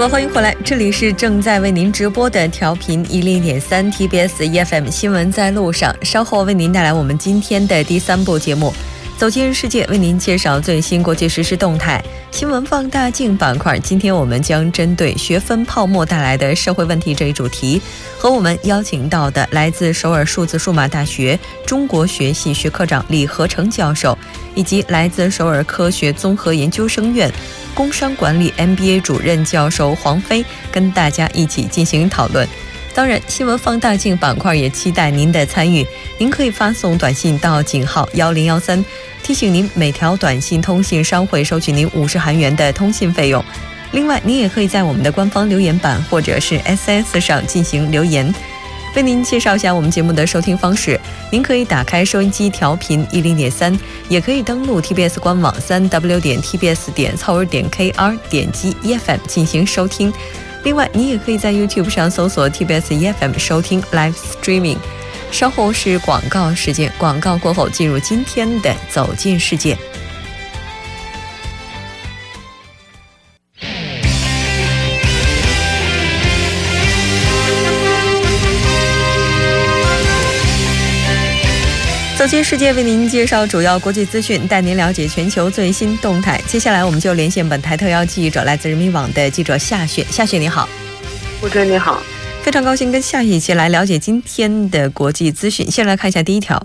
好，欢迎回来，这里是正在为您直播的调频一零点三 TBS EFM 新闻在路上，稍后为您带来我们今天的第三部节目。走进世界，为您介绍最新国际时事动态。新闻放大镜板块，今天我们将针对学分泡沫带来的社会问题这一主题，和我们邀请到的来自首尔数字数码大学中国学系学科长李和成教授，以及来自首尔科学综合研究生院工商管理 MBA 主任教授黄飞，跟大家一起进行讨论。当然，新闻放大镜板块也期待您的参与。您可以发送短信到井号幺零幺三，提醒您每条短信通信商会收取您五十韩元的通信费用。另外，您也可以在我们的官方留言板或者是 SS 上进行留言。为您介绍一下我们节目的收听方式：您可以打开收音机调频一零点三，也可以登录 TBS 官网三 W 点 TBS 点操尔点 KR，点击 EFM 进行收听。另外，你也可以在 YouTube 上搜索 TBS EFM 收听 Live Streaming。稍后是广告时间，广告过后进入今天的走进世界。走进世界，为您介绍主要国际资讯，带您了解全球最新动态。接下来，我们就连线本台特邀记者，来自人民网的记者夏雪。夏雪，你好。吴真，你好。非常高兴跟夏雪一起来了解今天的国际资讯。先来看一下第一条。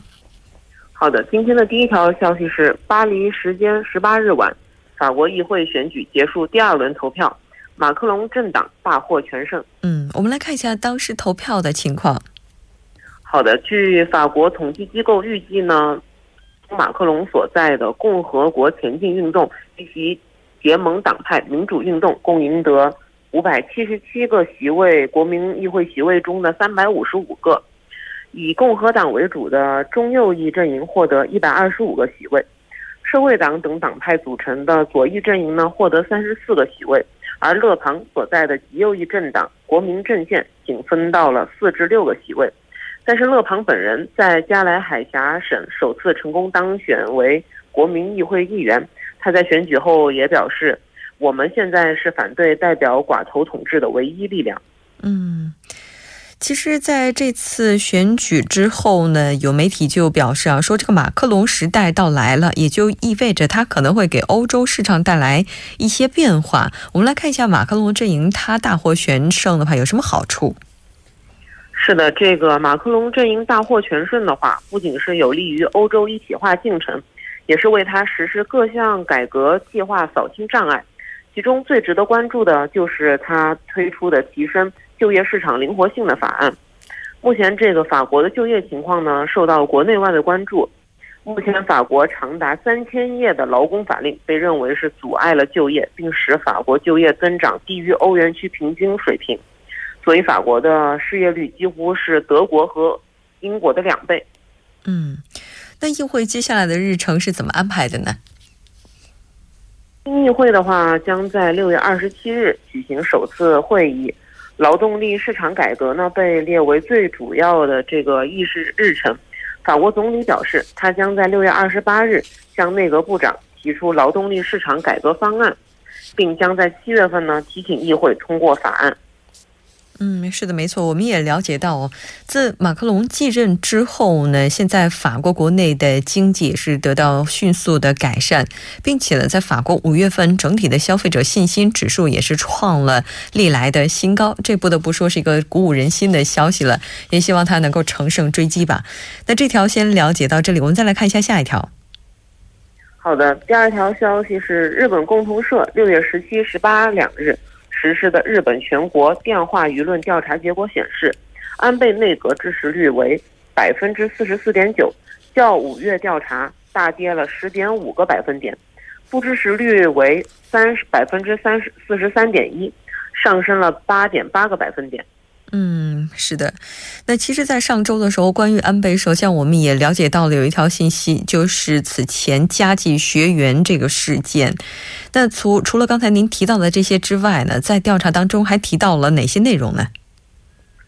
好的，今天的第一条消息是：巴黎时间十八日晚，法国议会选举结束第二轮投票，马克龙政党大获全胜。嗯，我们来看一下当时投票的情况。好的，据法国统计机构预计呢，马克龙所在的共和国前进运动以及结盟党派民主运动共赢得五百七十七个席位，国民议会席位中的三百五十五个；以共和党为主的中右翼阵营获得一百二十五个席位，社会党等党派组成的左翼阵营呢获得三十四个席位，而勒庞所在的极右翼政党国民阵线仅分到了四至六个席位。但是勒庞本人在加莱海峡省首次成功当选为国民议会议员。他在选举后也表示：“我们现在是反对代表寡头统治的唯一力量。”嗯，其实，在这次选举之后呢，有媒体就表示啊，说这个马克龙时代到来了，也就意味着他可能会给欧洲市场带来一些变化。我们来看一下马克龙阵营，他大获全胜的话有什么好处？是的，这个马克龙阵营大获全胜的话，不仅是有利于欧洲一体化进程，也是为他实施各项改革计划扫清障碍。其中最值得关注的就是他推出的提升就业市场灵活性的法案。目前，这个法国的就业情况呢，受到国内外的关注。目前，法国长达三千页的劳工法令被认为是阻碍了就业，并使法国就业增长低于欧元区平均水平。所以，法国的失业率几乎是德国和英国的两倍。嗯，那议会接下来的日程是怎么安排的呢？议会的话，将在六月二十七日举行首次会议。劳动力市场改革呢，被列为最主要的这个议事日程。法国总理表示，他将在六月二十八日向内阁部长提出劳动力市场改革方案，并将在七月份呢提请议会通过法案。嗯，是的，没错。我们也了解到，自马克龙继任之后呢，现在法国国内的经济也是得到迅速的改善，并且呢，在法国五月份整体的消费者信心指数也是创了历来的新高，这不得不说是一个鼓舞人心的消息了。也希望他能够乘胜追击吧。那这条先了解到这里，我们再来看一下下一条。好的，第二条消息是日本共同社六月十七、十八两日。实施的日本全国电话舆论调查结果显示，安倍内阁支持率为百分之四十四点九，较五月调查大跌了十点五个百分点；不支持率为三十百分之三十四十三点一，上升了八点八个百分点。嗯，是的。那其实，在上周的时候，关于安倍首相，我们也了解到了有一条信息，就是此前加计学员这个事件。那除除了刚才您提到的这些之外呢，在调查当中还提到了哪些内容呢？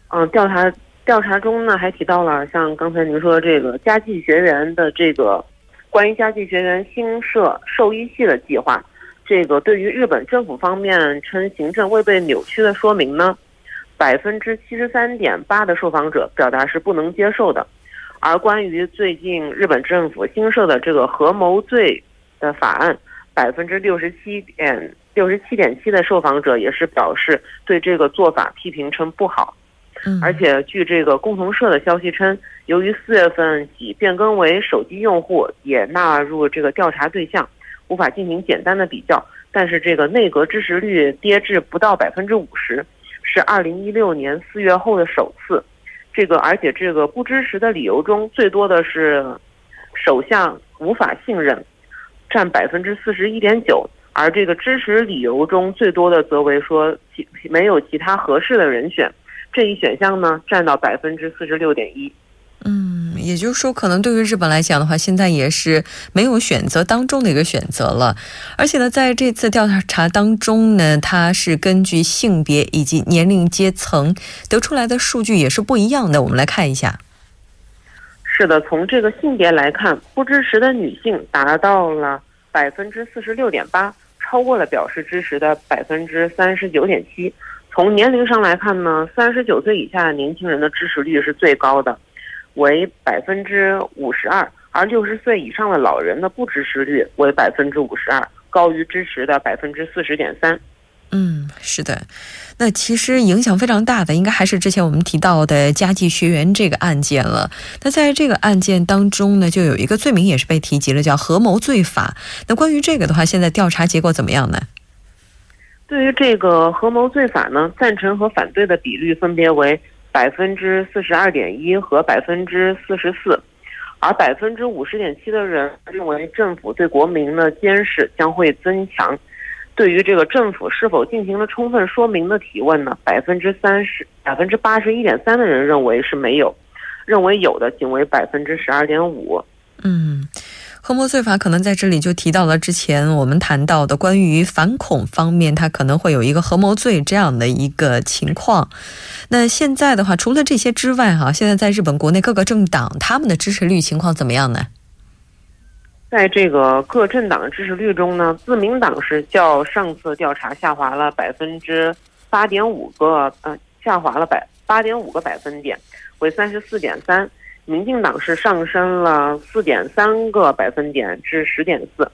嗯，调查调查中呢，还提到了像刚才您说的这个加计学员的这个关于加计学员新设兽医系的计划，这个对于日本政府方面称行政未被扭曲的说明呢，百分之七十三点八的受访者表达是不能接受的。而关于最近日本政府新设的这个合谋罪的法案，百分之六十七点六十七点七的受访者也是表示对这个做法批评称不好。而且据这个共同社的消息称，由于四月份起变更为手机用户也纳入这个调查对象，无法进行简单的比较。但是这个内阁支持率跌至不到百分之五十，是二零一六年四月后的首次。这个而且这个不支持的理由中最多的是首相无法信任，占百分之四十一点九，而这个支持理由中最多的则为说其没有其他合适的人选。这一选项呢，占到百分之四十六点一。也就是说，可能对于日本来讲的话，现在也是没有选择当中的一个选择了。而且呢，在这次调查当中呢，它是根据性别以及年龄阶层得出来的数据也是不一样的。我们来看一下。是的，从这个性别来看，不支持的女性达到了百分之四十六点八，超过了表示支持的百分之三十九点七。从年龄上来看呢，三十九岁以下的年轻人的支持率是最高的，为百分之五十二，而六十岁以上的老人的不支持率为百分之五十二，高于支持的百分之四十点三。嗯，是的，那其实影响非常大的，应该还是之前我们提到的家计学员这个案件了。那在这个案件当中呢，就有一个罪名也是被提及了，叫合谋罪法。那关于这个的话，现在调查结果怎么样呢？对于这个合谋罪法呢，赞成和反对的比率分别为百分之四十二点一和百分之四十四，而百分之五十点七的人认为政府对国民的监视将会增强。对于这个政府是否进行了充分说明的提问呢，百分之三十百分之八十一点三的人认为是没有，认为有的仅为百分之十二点五。嗯。合谋罪法可能在这里就提到了之前我们谈到的关于反恐方面，它可能会有一个合谋罪这样的一个情况。那现在的话，除了这些之外，哈，现在在日本国内各个政党他们的支持率情况怎么样呢？在这个各政党的支持率中呢，自民党是较上次调查下滑了百分之八点五个，呃，下滑了百八点五个百分点，为三十四点三。民进党是上升了四点三个百分点至十点四，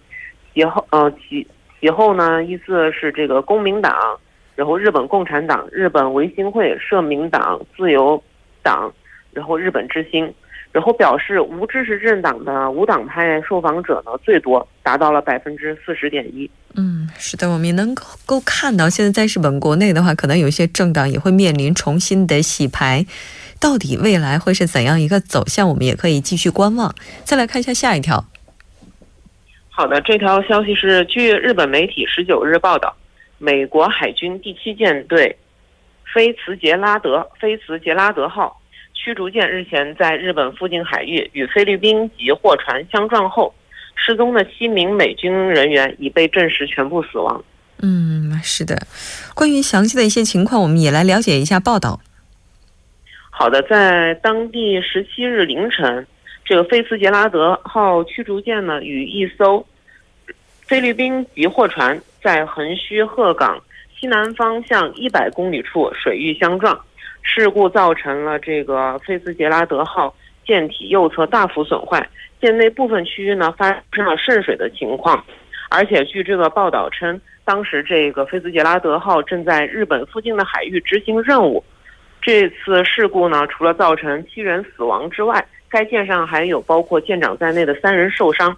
其后呃其其后呢依次是这个公民党，然后日本共产党、日本维新会、社民党、自由党，然后日本之星，然后表示无支持政党的无党派受访者呢最多，达到了百分之四十点一。嗯，是的，我们也能够看到，现在在日本国内的话，可能有一些政党也会面临重新的洗牌。到底未来会是怎样一个走向？我们也可以继续观望。再来看一下下一条。好的，这条消息是据日本媒体十九日报道，美国海军第七舰队菲茨杰拉德菲茨杰拉德号驱逐舰日前在日本附近海域与菲律宾籍货船相撞后，失踪的七名美军人员已被证实全部死亡。嗯，是的。关于详细的一些情况，我们也来了解一下报道。好的，在当地十七日凌晨，这个菲茨杰拉德号驱逐舰呢与一艘菲律宾籍货船在横须贺港西南方向一百公里处水域相撞，事故造成了这个菲兹杰拉德号舰体右侧大幅损坏，舰内部分区域呢发生了渗水的情况，而且据这个报道称，当时这个菲兹杰拉德号正在日本附近的海域执行任务。这次事故呢，除了造成七人死亡之外，该舰上还有包括舰长在内的三人受伤，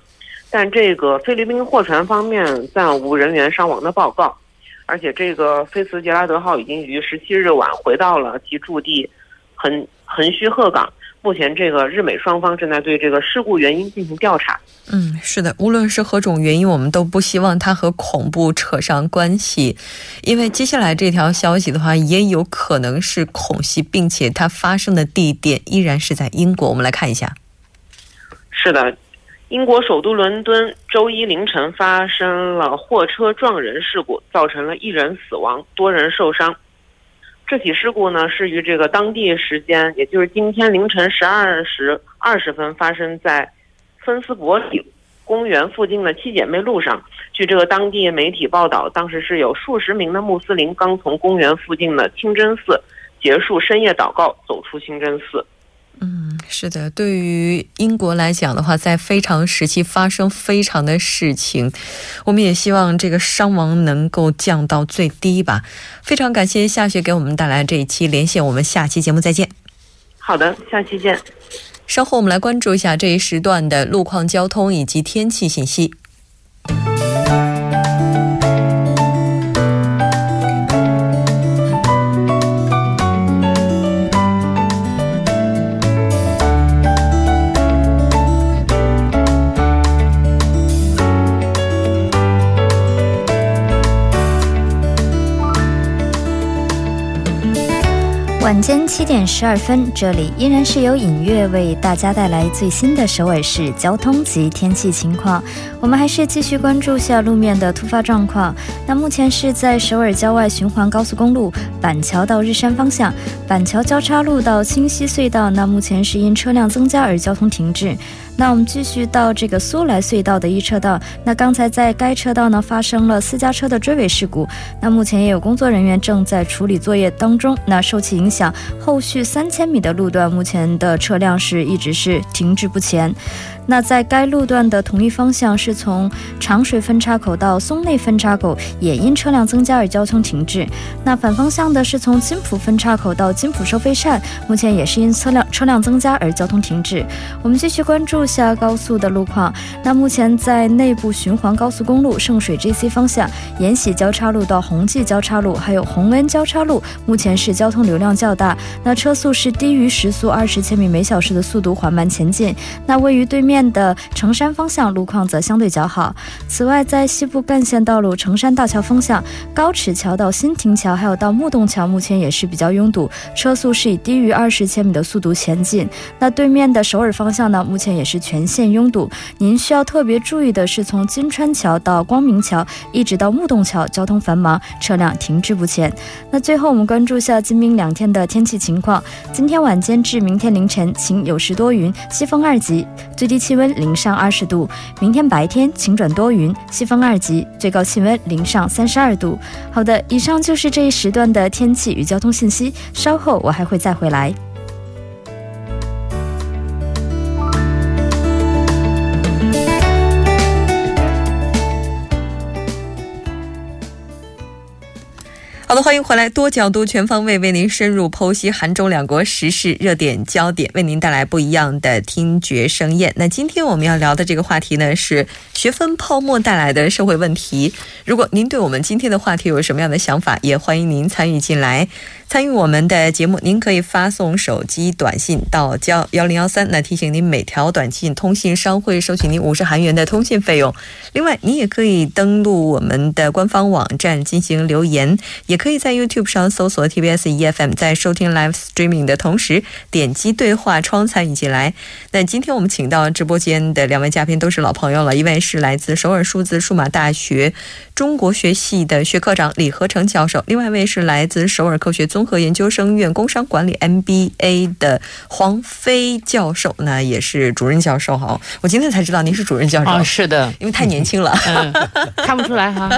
但这个菲律宾货船方面暂无人员伤亡的报告，而且这个菲茨杰拉德号已经于十七日晚回到了其驻地横横须贺港。目前，这个日美双方正在对这个事故原因进行调查。嗯，是的，无论是何种原因，我们都不希望它和恐怖扯上关系，因为接下来这条消息的话，也有可能是恐袭，并且它发生的地点依然是在英国。我们来看一下。是的，英国首都伦敦周一凌晨发生了货车撞人事故，造成了一人死亡，多人受伤。这起事故呢，是于这个当地时间，也就是今天凌晨十二时二十分发生在芬斯伯里公园附近的七姐妹路上。据这个当地媒体报道，当时是有数十名的穆斯林刚从公园附近的清真寺结束深夜祷告，走出清真寺。嗯，是的，对于英国来讲的话，在非常时期发生非常的事情，我们也希望这个伤亡能够降到最低吧。非常感谢夏雪给我们带来这一期连线，我们下期节目再见。好的，下期见。稍后我们来关注一下这一时段的路况、交通以及天气信息。晚间七点十二分，这里依然是由影月为大家带来最新的首尔市交通及天气情况。我们还是继续关注下路面的突发状况。那目前是在首尔郊外循环高速公路板桥到日山方向，板桥交叉路到清溪隧道，那目前是因车辆增加而交通停滞。那我们继续到这个苏来隧道的一车道。那刚才在该车道呢发生了私家车的追尾事故。那目前也有工作人员正在处理作业当中。那受其影响，后续三千米的路段目前的车辆是一直是停滞不前。那在该路段的同一方向，是从长水分岔口到松内分岔口，也因车辆增加而交通停滞。那反方向的是从金浦分岔口到金浦收费站，目前也是因车辆车辆增加而交通停滞。我们继续关注下高速的路况。那目前在内部循环高速公路圣水 G C 方向，延禧交叉路到宏济交叉路，还有宏恩交叉路，目前是交通流量较大，那车速是低于时速二十千米每小时的速度缓慢前进。那位于对面。面的城山方向路况则相对较好。此外，在西部干线道路城山大桥方向，高尺桥到新亭桥，还有到木洞桥，目前也是比较拥堵，车速是以低于二十千米的速度前进。那对面的首尔方向呢，目前也是全线拥堵。您需要特别注意的是，从金川桥到光明桥，一直到木洞桥，交通繁忙，车辆停滞不前。那最后，我们关注下今明两天的天气情况。今天晚间至明天凌晨晴有时多云，西风二级，最低。气温零上二十度，明天白天晴转多云，西风二级，最高气温零上三十二度。好的，以上就是这一时段的天气与交通信息，稍后我还会再回来。好的，欢迎回来，多角度、全方位为您深入剖析韩中两国时事热点焦点，为您带来不一样的听觉盛宴。那今天我们要聊的这个话题呢，是学分泡沫带来的社会问题。如果您对我们今天的话题有什么样的想法，也欢迎您参与进来。参与我们的节目，您可以发送手机短信到交幺零幺三，那提醒您每条短信通信商会收取您五十韩元的通信费用。另外，您也可以登录我们的官方网站进行留言，也可以在 YouTube 上搜索 TBS EFM，在收听 Live Streaming 的同时点击对话窗参与进来。那今天我们请到直播间的两位嘉宾都是老朋友了，一位是来自首尔数字数码大学中国学系的学科长李和成教授，另外一位是来自首尔科学。综合研究生院工商管理 MBA 的黄飞教授，那也是主任教授哈。我今天才知道您是主任教授，哦，是的，因为太年轻了，看不出来哈。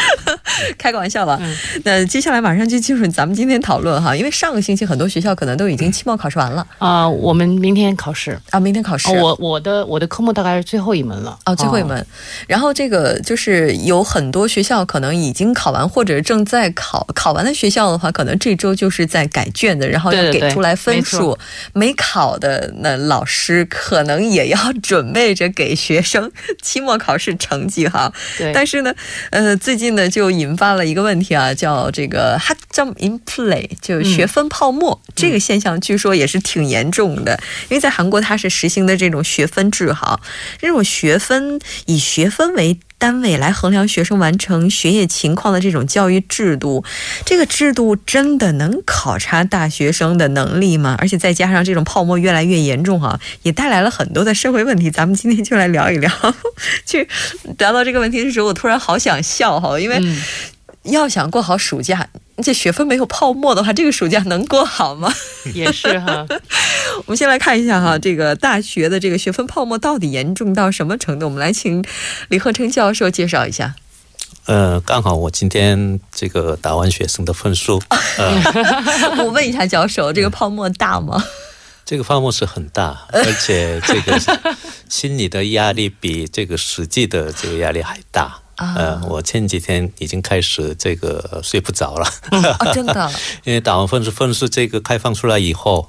开个玩笑吧。那接下来马上就进入咱们今天讨论哈，因为上个星期很多学校可能都已经期末考试完了啊。我们明天考试啊，明天考试。我我的我的科目大概是最后一门了哦，最后一门。然后这个就是有很多学校可能已经考完或者正在考，考完的学校的话，可能这。周就是在改卷子，然后要给出来分数。没考的那老师可能也要准备着给学生期末考试成绩哈。但是呢，呃，最近呢就引发了一个问题啊，叫这个 hot jump in play，就学分泡沫。这个现象据说也是挺严重的，因为在韩国它是实行的这种学分制哈，这种学分以学分为。单位来衡量学生完成学业情况的这种教育制度，这个制度真的能考察大学生的能力吗？而且再加上这种泡沫越来越严重哈，也带来了很多的社会问题。咱们今天就来聊一聊。去聊到这个问题的时候，我突然好想笑哈，因为要想过好暑假。这学分没有泡沫的话，这个暑假能过好吗？也是哈。我们先来看一下哈，这个大学的这个学分泡沫到底严重到什么程度？我们来请李鹤成教授介绍一下。呃，刚好我今天这个打完学生的分数，我问一下教授，这个泡沫大吗？这个泡沫是很大，而且这个心理的压力比这个实际的这个压力还大。呃，我前几天已经开始这个睡不着了，真的，因为打完分数分数这个开放出来以后。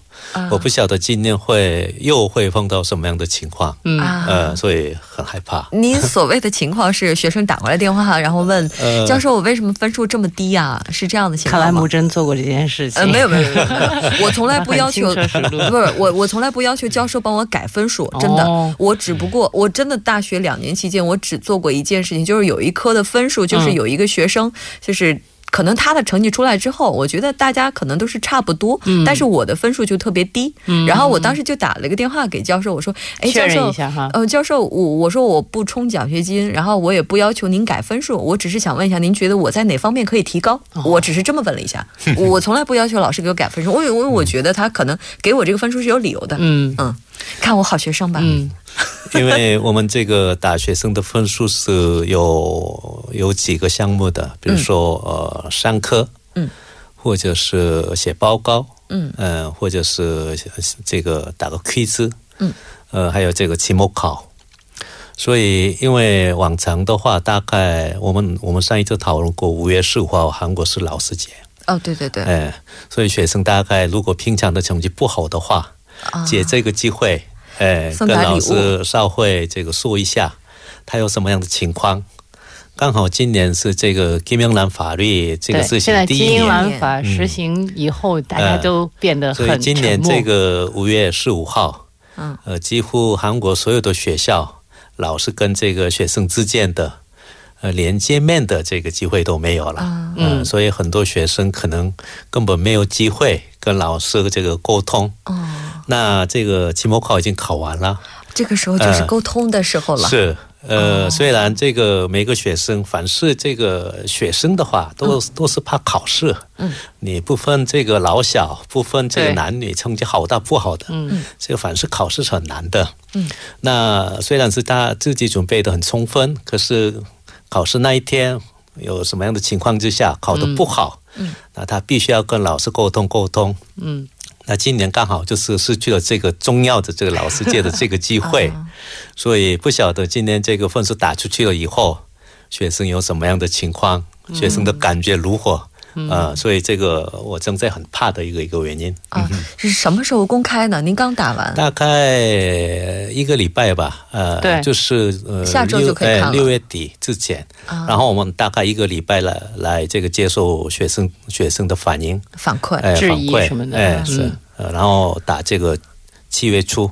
我不晓得今年会又会碰到什么样的情况，嗯。呃，所以很害怕。您所谓的情况是学生打过来电话，然后问教授我为什么分数这么低呀？是这样的情况看来木真做过这件事情。呃，没有没有没有，我从来不要求，不是？我我从来不要求教授帮我改分数，真的，我只不过我真的大学两年期间，我只做过一件事情，就是有一科的分数，就是有一个学生就是。可能他的成绩出来之后，我觉得大家可能都是差不多，但是我的分数就特别低。然后我当时就打了一个电话给教授，我说：“哎，教授，呃，教授，我我说我不充奖学金，然后我也不要求您改分数，我只是想问一下，您觉得我在哪方面可以提高？我只是这么问了一下，我从来不要求老师给我改分数，我因为我觉得他可能给我这个分数是有理由的。嗯。嗯，看我好学生吧。嗯。因为我们这个大学生的分数是有有几个项目的，比如说呃上课，嗯，或者是写报告，嗯，呃，或者是这个打个 quiz，嗯，呃，还有这个期末考。所以，因为往常的话，大概我们我们上一次讨论过，五月十五号韩国是老师节。哦，对对对。哎，所以学生大概如果平常的成绩不好的话，借这个机会。哎，跟老师稍微这个说一下，他有什么样的情况？刚好今年是这个金英兰法律这个事情第一年，金英兰法实行以后，大家都变得很所以今年这个五月十五号，嗯，呃，几乎韩国所有的学校老师跟这个学生之间的呃连接面的这个机会都没有了，嗯，所以很多学生可能根本没有机会跟老师这个沟通，哦。那这个期末考已经考完了，这个时候就是沟通的时候了。是，呃，虽然这个每个学生，凡是这个学生的话，都都是怕考试。嗯，你不分这个老小，不分这个男女，成绩好大不好的，嗯，这个凡是考试是很难的。嗯，那虽然是他自己准备的很充分，可是考试那一天有什么样的情况之下考得不好，嗯，那他必须要跟老师沟通沟通。嗯。那今年刚好就是失去了这个重要的这个老师界的这个机会，所以不晓得今年这个分数打出去了以后，学生有什么样的情况，学生的感觉如何？啊，所以这个我正在很怕的一个一个原因。啊，是什么时候公开呢？您刚打完，大概一个礼拜吧，呃，对，就是呃，下周就可以看六月底之前，然后我们大概一个礼拜来来这个接受学生学生的反应。反馈、质疑什么的，哎是，呃，然后打这个七月初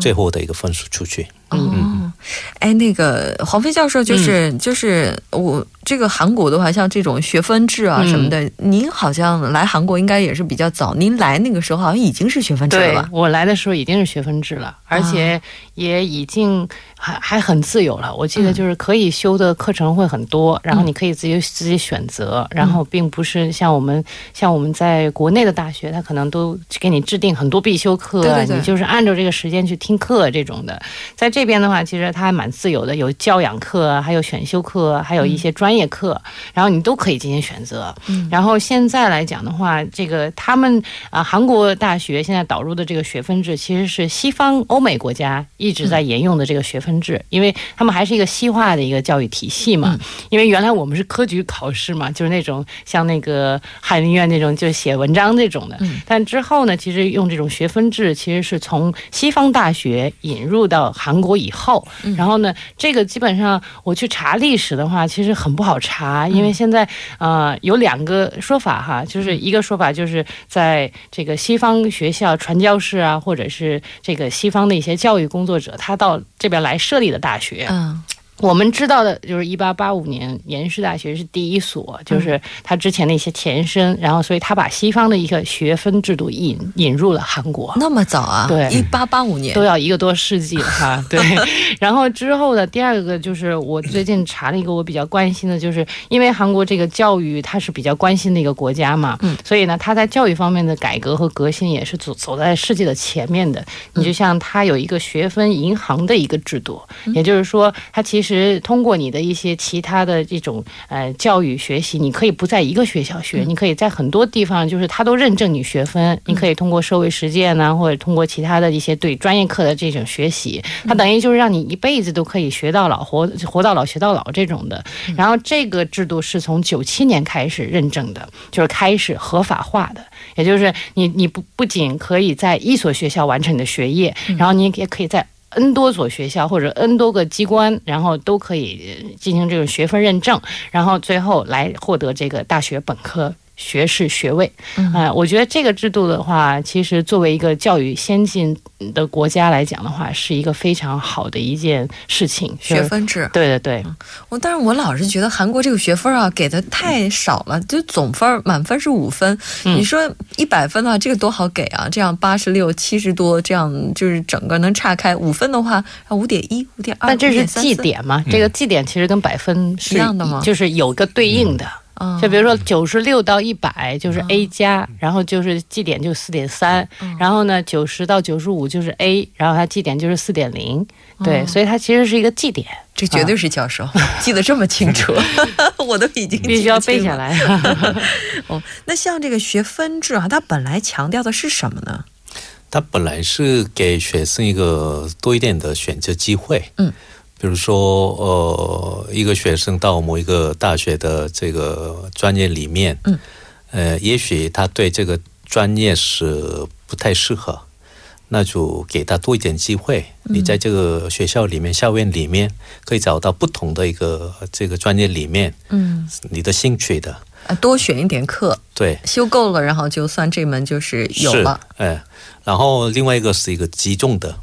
最后的一个分数出去。哦，哎，那个黄飞教授，就是就是我这个韩国的话，像这种学分制啊什么的，您好像来韩国应该也是比较早，您来那个时候好像已经是学分制了吧？我来的时候已经是学分制了，而且也已经还还很自由了。我记得就是可以修的课程会很多，然后你可以自己自己选择，然后并不是像我们像我们在国内的大学，他可能都给你制定很多必修课，你就是按照这个时间去听课这种的，在这。边的话，其实它还蛮自由的，有教养课，还有选修课，还有一些专业课，然后你都可以进行选择。然后现在来讲的话，这个他们啊，韩国大学现在导入的这个学分制，其实是西方欧美国家一直在沿用的这个学分制，因为他们还是一个西化的一个教育体系嘛。因为原来我们是科举考试嘛，就是那种像那个翰林院那种，就写文章那种的。但之后呢，其实用这种学分制，其实是从西方大学引入到韩国。以后，然后呢？这个基本上我去查历史的话，其实很不好查，因为现在呃有两个说法哈，就是一个说法就是在这个西方学校传教士啊，或者是这个西方那些教育工作者，他到这边来设立的大学，我们知道的就是一八八五年延世大学是第一所，就是它之前的一些前身，然后所以它把西方的一个学分制度引引入了韩国。那么早啊？对，一八八五年都要一个多世纪了哈。对，然后之后的第二个就是我最近查了一个我比较关心的，就是因为韩国这个教育它是比较关心的一个国家嘛，嗯，所以呢，它在教育方面的改革和革新也是走走在世界的前面的。你就像它有一个学分银行的一个制度，也就是说，它其实。实通过你的一些其他的这种呃教育学习，你可以不在一个学校学，你可以在很多地方，就是他都认证你学分，你可以通过社会实践呢，或者通过其他的一些对专业课的这种学习，它等于就是让你一辈子都可以学到老，活活到老学到老这种的。然后这个制度是从九七年开始认证的，就是开始合法化的，也就是你你不不仅可以在一所学校完成你的学业，然后你也可以在。N 多所学校或者 N 多个机关，然后都可以进行这种学分认证，然后最后来获得这个大学本科。学士学位，啊，我觉得这个制度的话，其实作为一个教育先进的国家来讲的话，是一个非常好的一件事情。学分制，对对对。我但是我老是觉得韩国这个学分啊给的太少了，就总分满分是五分，你说一百分的话，这个多好给啊？这样八十六、七十多，这样就是整个能岔开五分的话，五点一、五点二。但这是绩点嘛？这个绩点其实跟百分是一样的吗？就是有个对应的。就比如说九十六到一百就是 A 加，然后就是绩点就四点三，然后呢九十到九十五就是 A，然后它绩点就是四点零，对，所以它其实是一个绩点。这绝对是教授 记得这么清楚，我都已经必须要背下来。哦，那像这个学分制啊，它本来强调的是什么呢？它本来是给学生一个多一点的选择机会。嗯。比如说，呃，一个学生到某一个大学的这个专业里面，嗯，呃，也许他对这个专业是不太适合，那就给他多一点机会。你在这个学校里面、校园里面，可以找到不同的一个这个专业里面，嗯，你的兴趣的，啊，多选一点课，对，修够了，然后就算这门就是有了，哎，然后另外一个是一个集中的，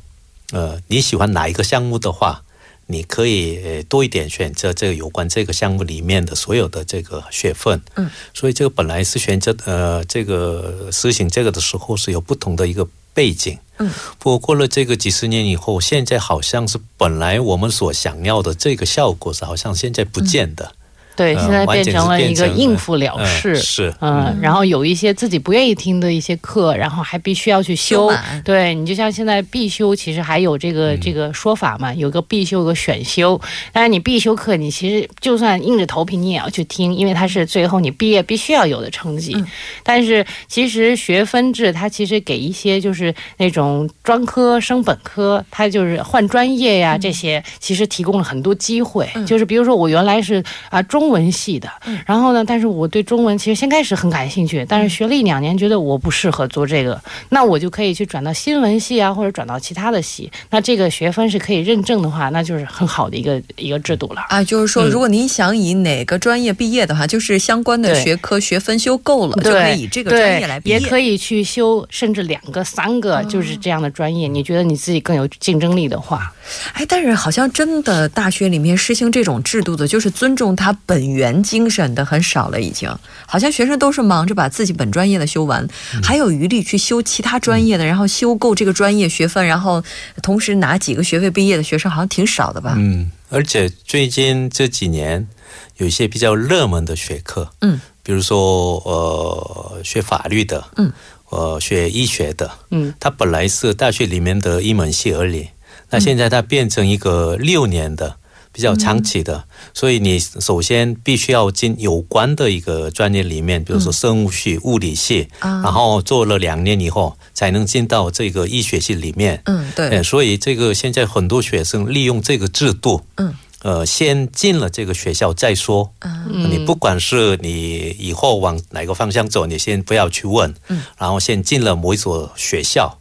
呃，你喜欢哪一个项目的话。你可以多一点选择这个有关这个项目里面的所有的这个学分，嗯，所以这个本来是选择呃这个实行这个的时候是有不同的一个背景，嗯，不过过了这个几十年以后，现在好像是本来我们所想要的这个效果是好像现在不见得。对，现在变成了一个应付了事，是嗯，然后有一些自己不愿意听的一些课，然后还必须要去修。对你就像现在必修，其实还有这个这个说法嘛，有个必修，有个选修。但是你必修课，你其实就算硬着头皮你也要去听，因为它是最后你毕业必须要有的成绩。但是其实学分制，它其实给一些就是那种专科升本科，它就是换专业呀这些，其实提供了很多机会。就是比如说我原来是啊中。中文系的，然后呢？但是我对中文其实先开始很感兴趣，但是学了一两年，觉得我不适合做这个，那我就可以去转到新闻系啊，或者转到其他的系。那这个学分是可以认证的话，那就是很好的一个一个制度了啊。就是说，如果您想以哪个专业毕业的话，就是相关的学科学分修够了，就可以以这个专业来毕业，也可以去修甚至两个、三个，就是这样的专业。你觉得你自己更有竞争力的话，哎，但是好像真的大学里面实行这种制度的，就是尊重他本。本源精神的很少了，已经。好像学生都是忙着把自己本专业的修完，还有余力去修其他专业的，然后修够这个专业学分，然后同时拿几个学位毕业的学生好像挺少的吧？嗯，而且最近这几年有一些比较热门的学科，嗯，比如说呃学法律的，嗯，呃学医学的，嗯，它本来是大学里面的一门系而已，那现在它变成一个六年的。比较长期的，所以你首先必须要进有关的一个专业里面，比如说生物系、物理系，然后做了两年以后，才能进到这个医学系里面。嗯，对。所以这个现在很多学生利用这个制度，嗯，呃，先进了这个学校再说。嗯，你不管是你以后往哪个方向走，你先不要去问。嗯，然后先进了某一所学校，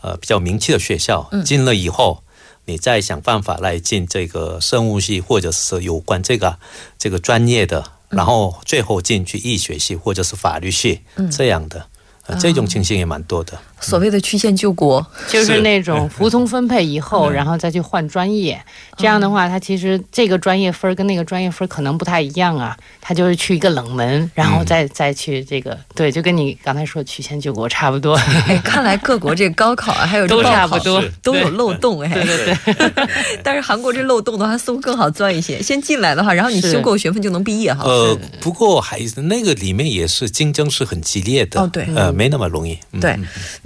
呃，比较名气的学校，进了以后。你再想办法来进这个生物系，或者是有关这个这个专业的，然后最后进去医学系或者是法律系这样的，这种情形也蛮多的。所谓的曲线救国，就是那种服从分配以后，然后再去换专业。这样的话，他其实这个专业分跟那个专业分可能不太一样啊。他就是去一个冷门，然后再再去这个，对，就跟你刚才说曲线救国差不多。哎，看来各国这高考啊，还有都差不多，都有漏洞哎。对对对。但是韩国这漏洞的话，似乎更好钻一些。先进来的话，然后你修够学分就能毕业哈。呃，不过还是那个里面也是竞争是很激烈的。哦，对。呃，没那么容易。对。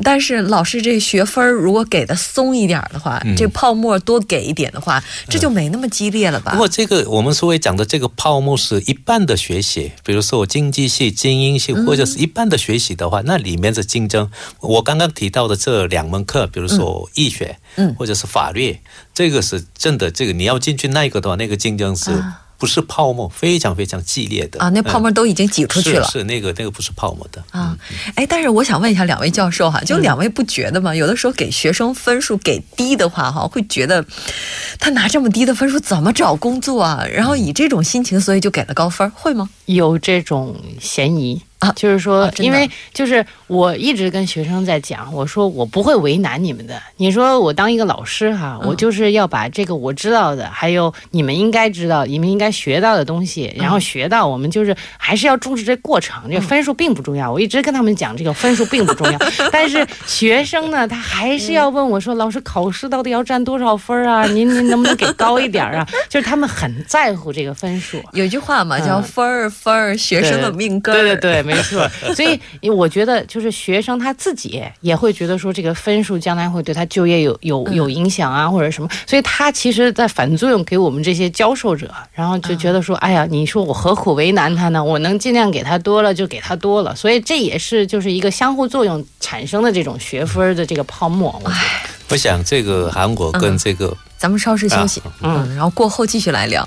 但是老师这学分如果给的松一点的话，这泡沫多给一点的话，这就没那么激烈了吧？不过这个我们所谓讲的这个泡沫是一半的学习，比如说我经济系、精英系或者是一半的学习的话，那里面的竞争，我刚刚提到的这两门课，比如说医学，嗯，或者是法律，这个是真的，这个你要进去那个的话，那个竞争是。不是泡沫，非常非常激烈的啊！那泡沫都已经挤出去了。是那个那个不是泡沫的啊！哎，但是我想问一下两位教授哈，就两位不觉得吗？有的时候给学生分数给低的话哈，会觉得他拿这么低的分数怎么找工作啊？然后以这种心情，所以就给了高分，会吗？有这种嫌疑。啊，就是说，因为就是我一直跟学生在讲，我说我不会为难你们的。你说我当一个老师哈，我就是要把这个我知道的，还有你们应该知道、你们应该学到的东西，然后学到。我们就是还是要重视这过程，这个分数并不重要。我一直跟他们讲，这个分数并不重要。但是学生呢，他还是要问我说：“老师，考试到底要占多少分啊？您您能不能给高一点啊？”就是他们很在乎这个分数。有句话嘛，叫“分儿分儿，学生的命根儿”。对对对。没错，所以我觉得就是学生他自己也会觉得说这个分数将来会对他就业有有有影响啊，或者什么，所以他其实，在反作用给我们这些教授者，然后就觉得说，哎呀，你说我何苦为难他呢？我能尽量给他多了就给他多了，所以这也是就是一个相互作用产生的这种学分的这个泡沫。我我想这个韩国跟这个，咱们稍事休息，嗯，然后过后继续来聊。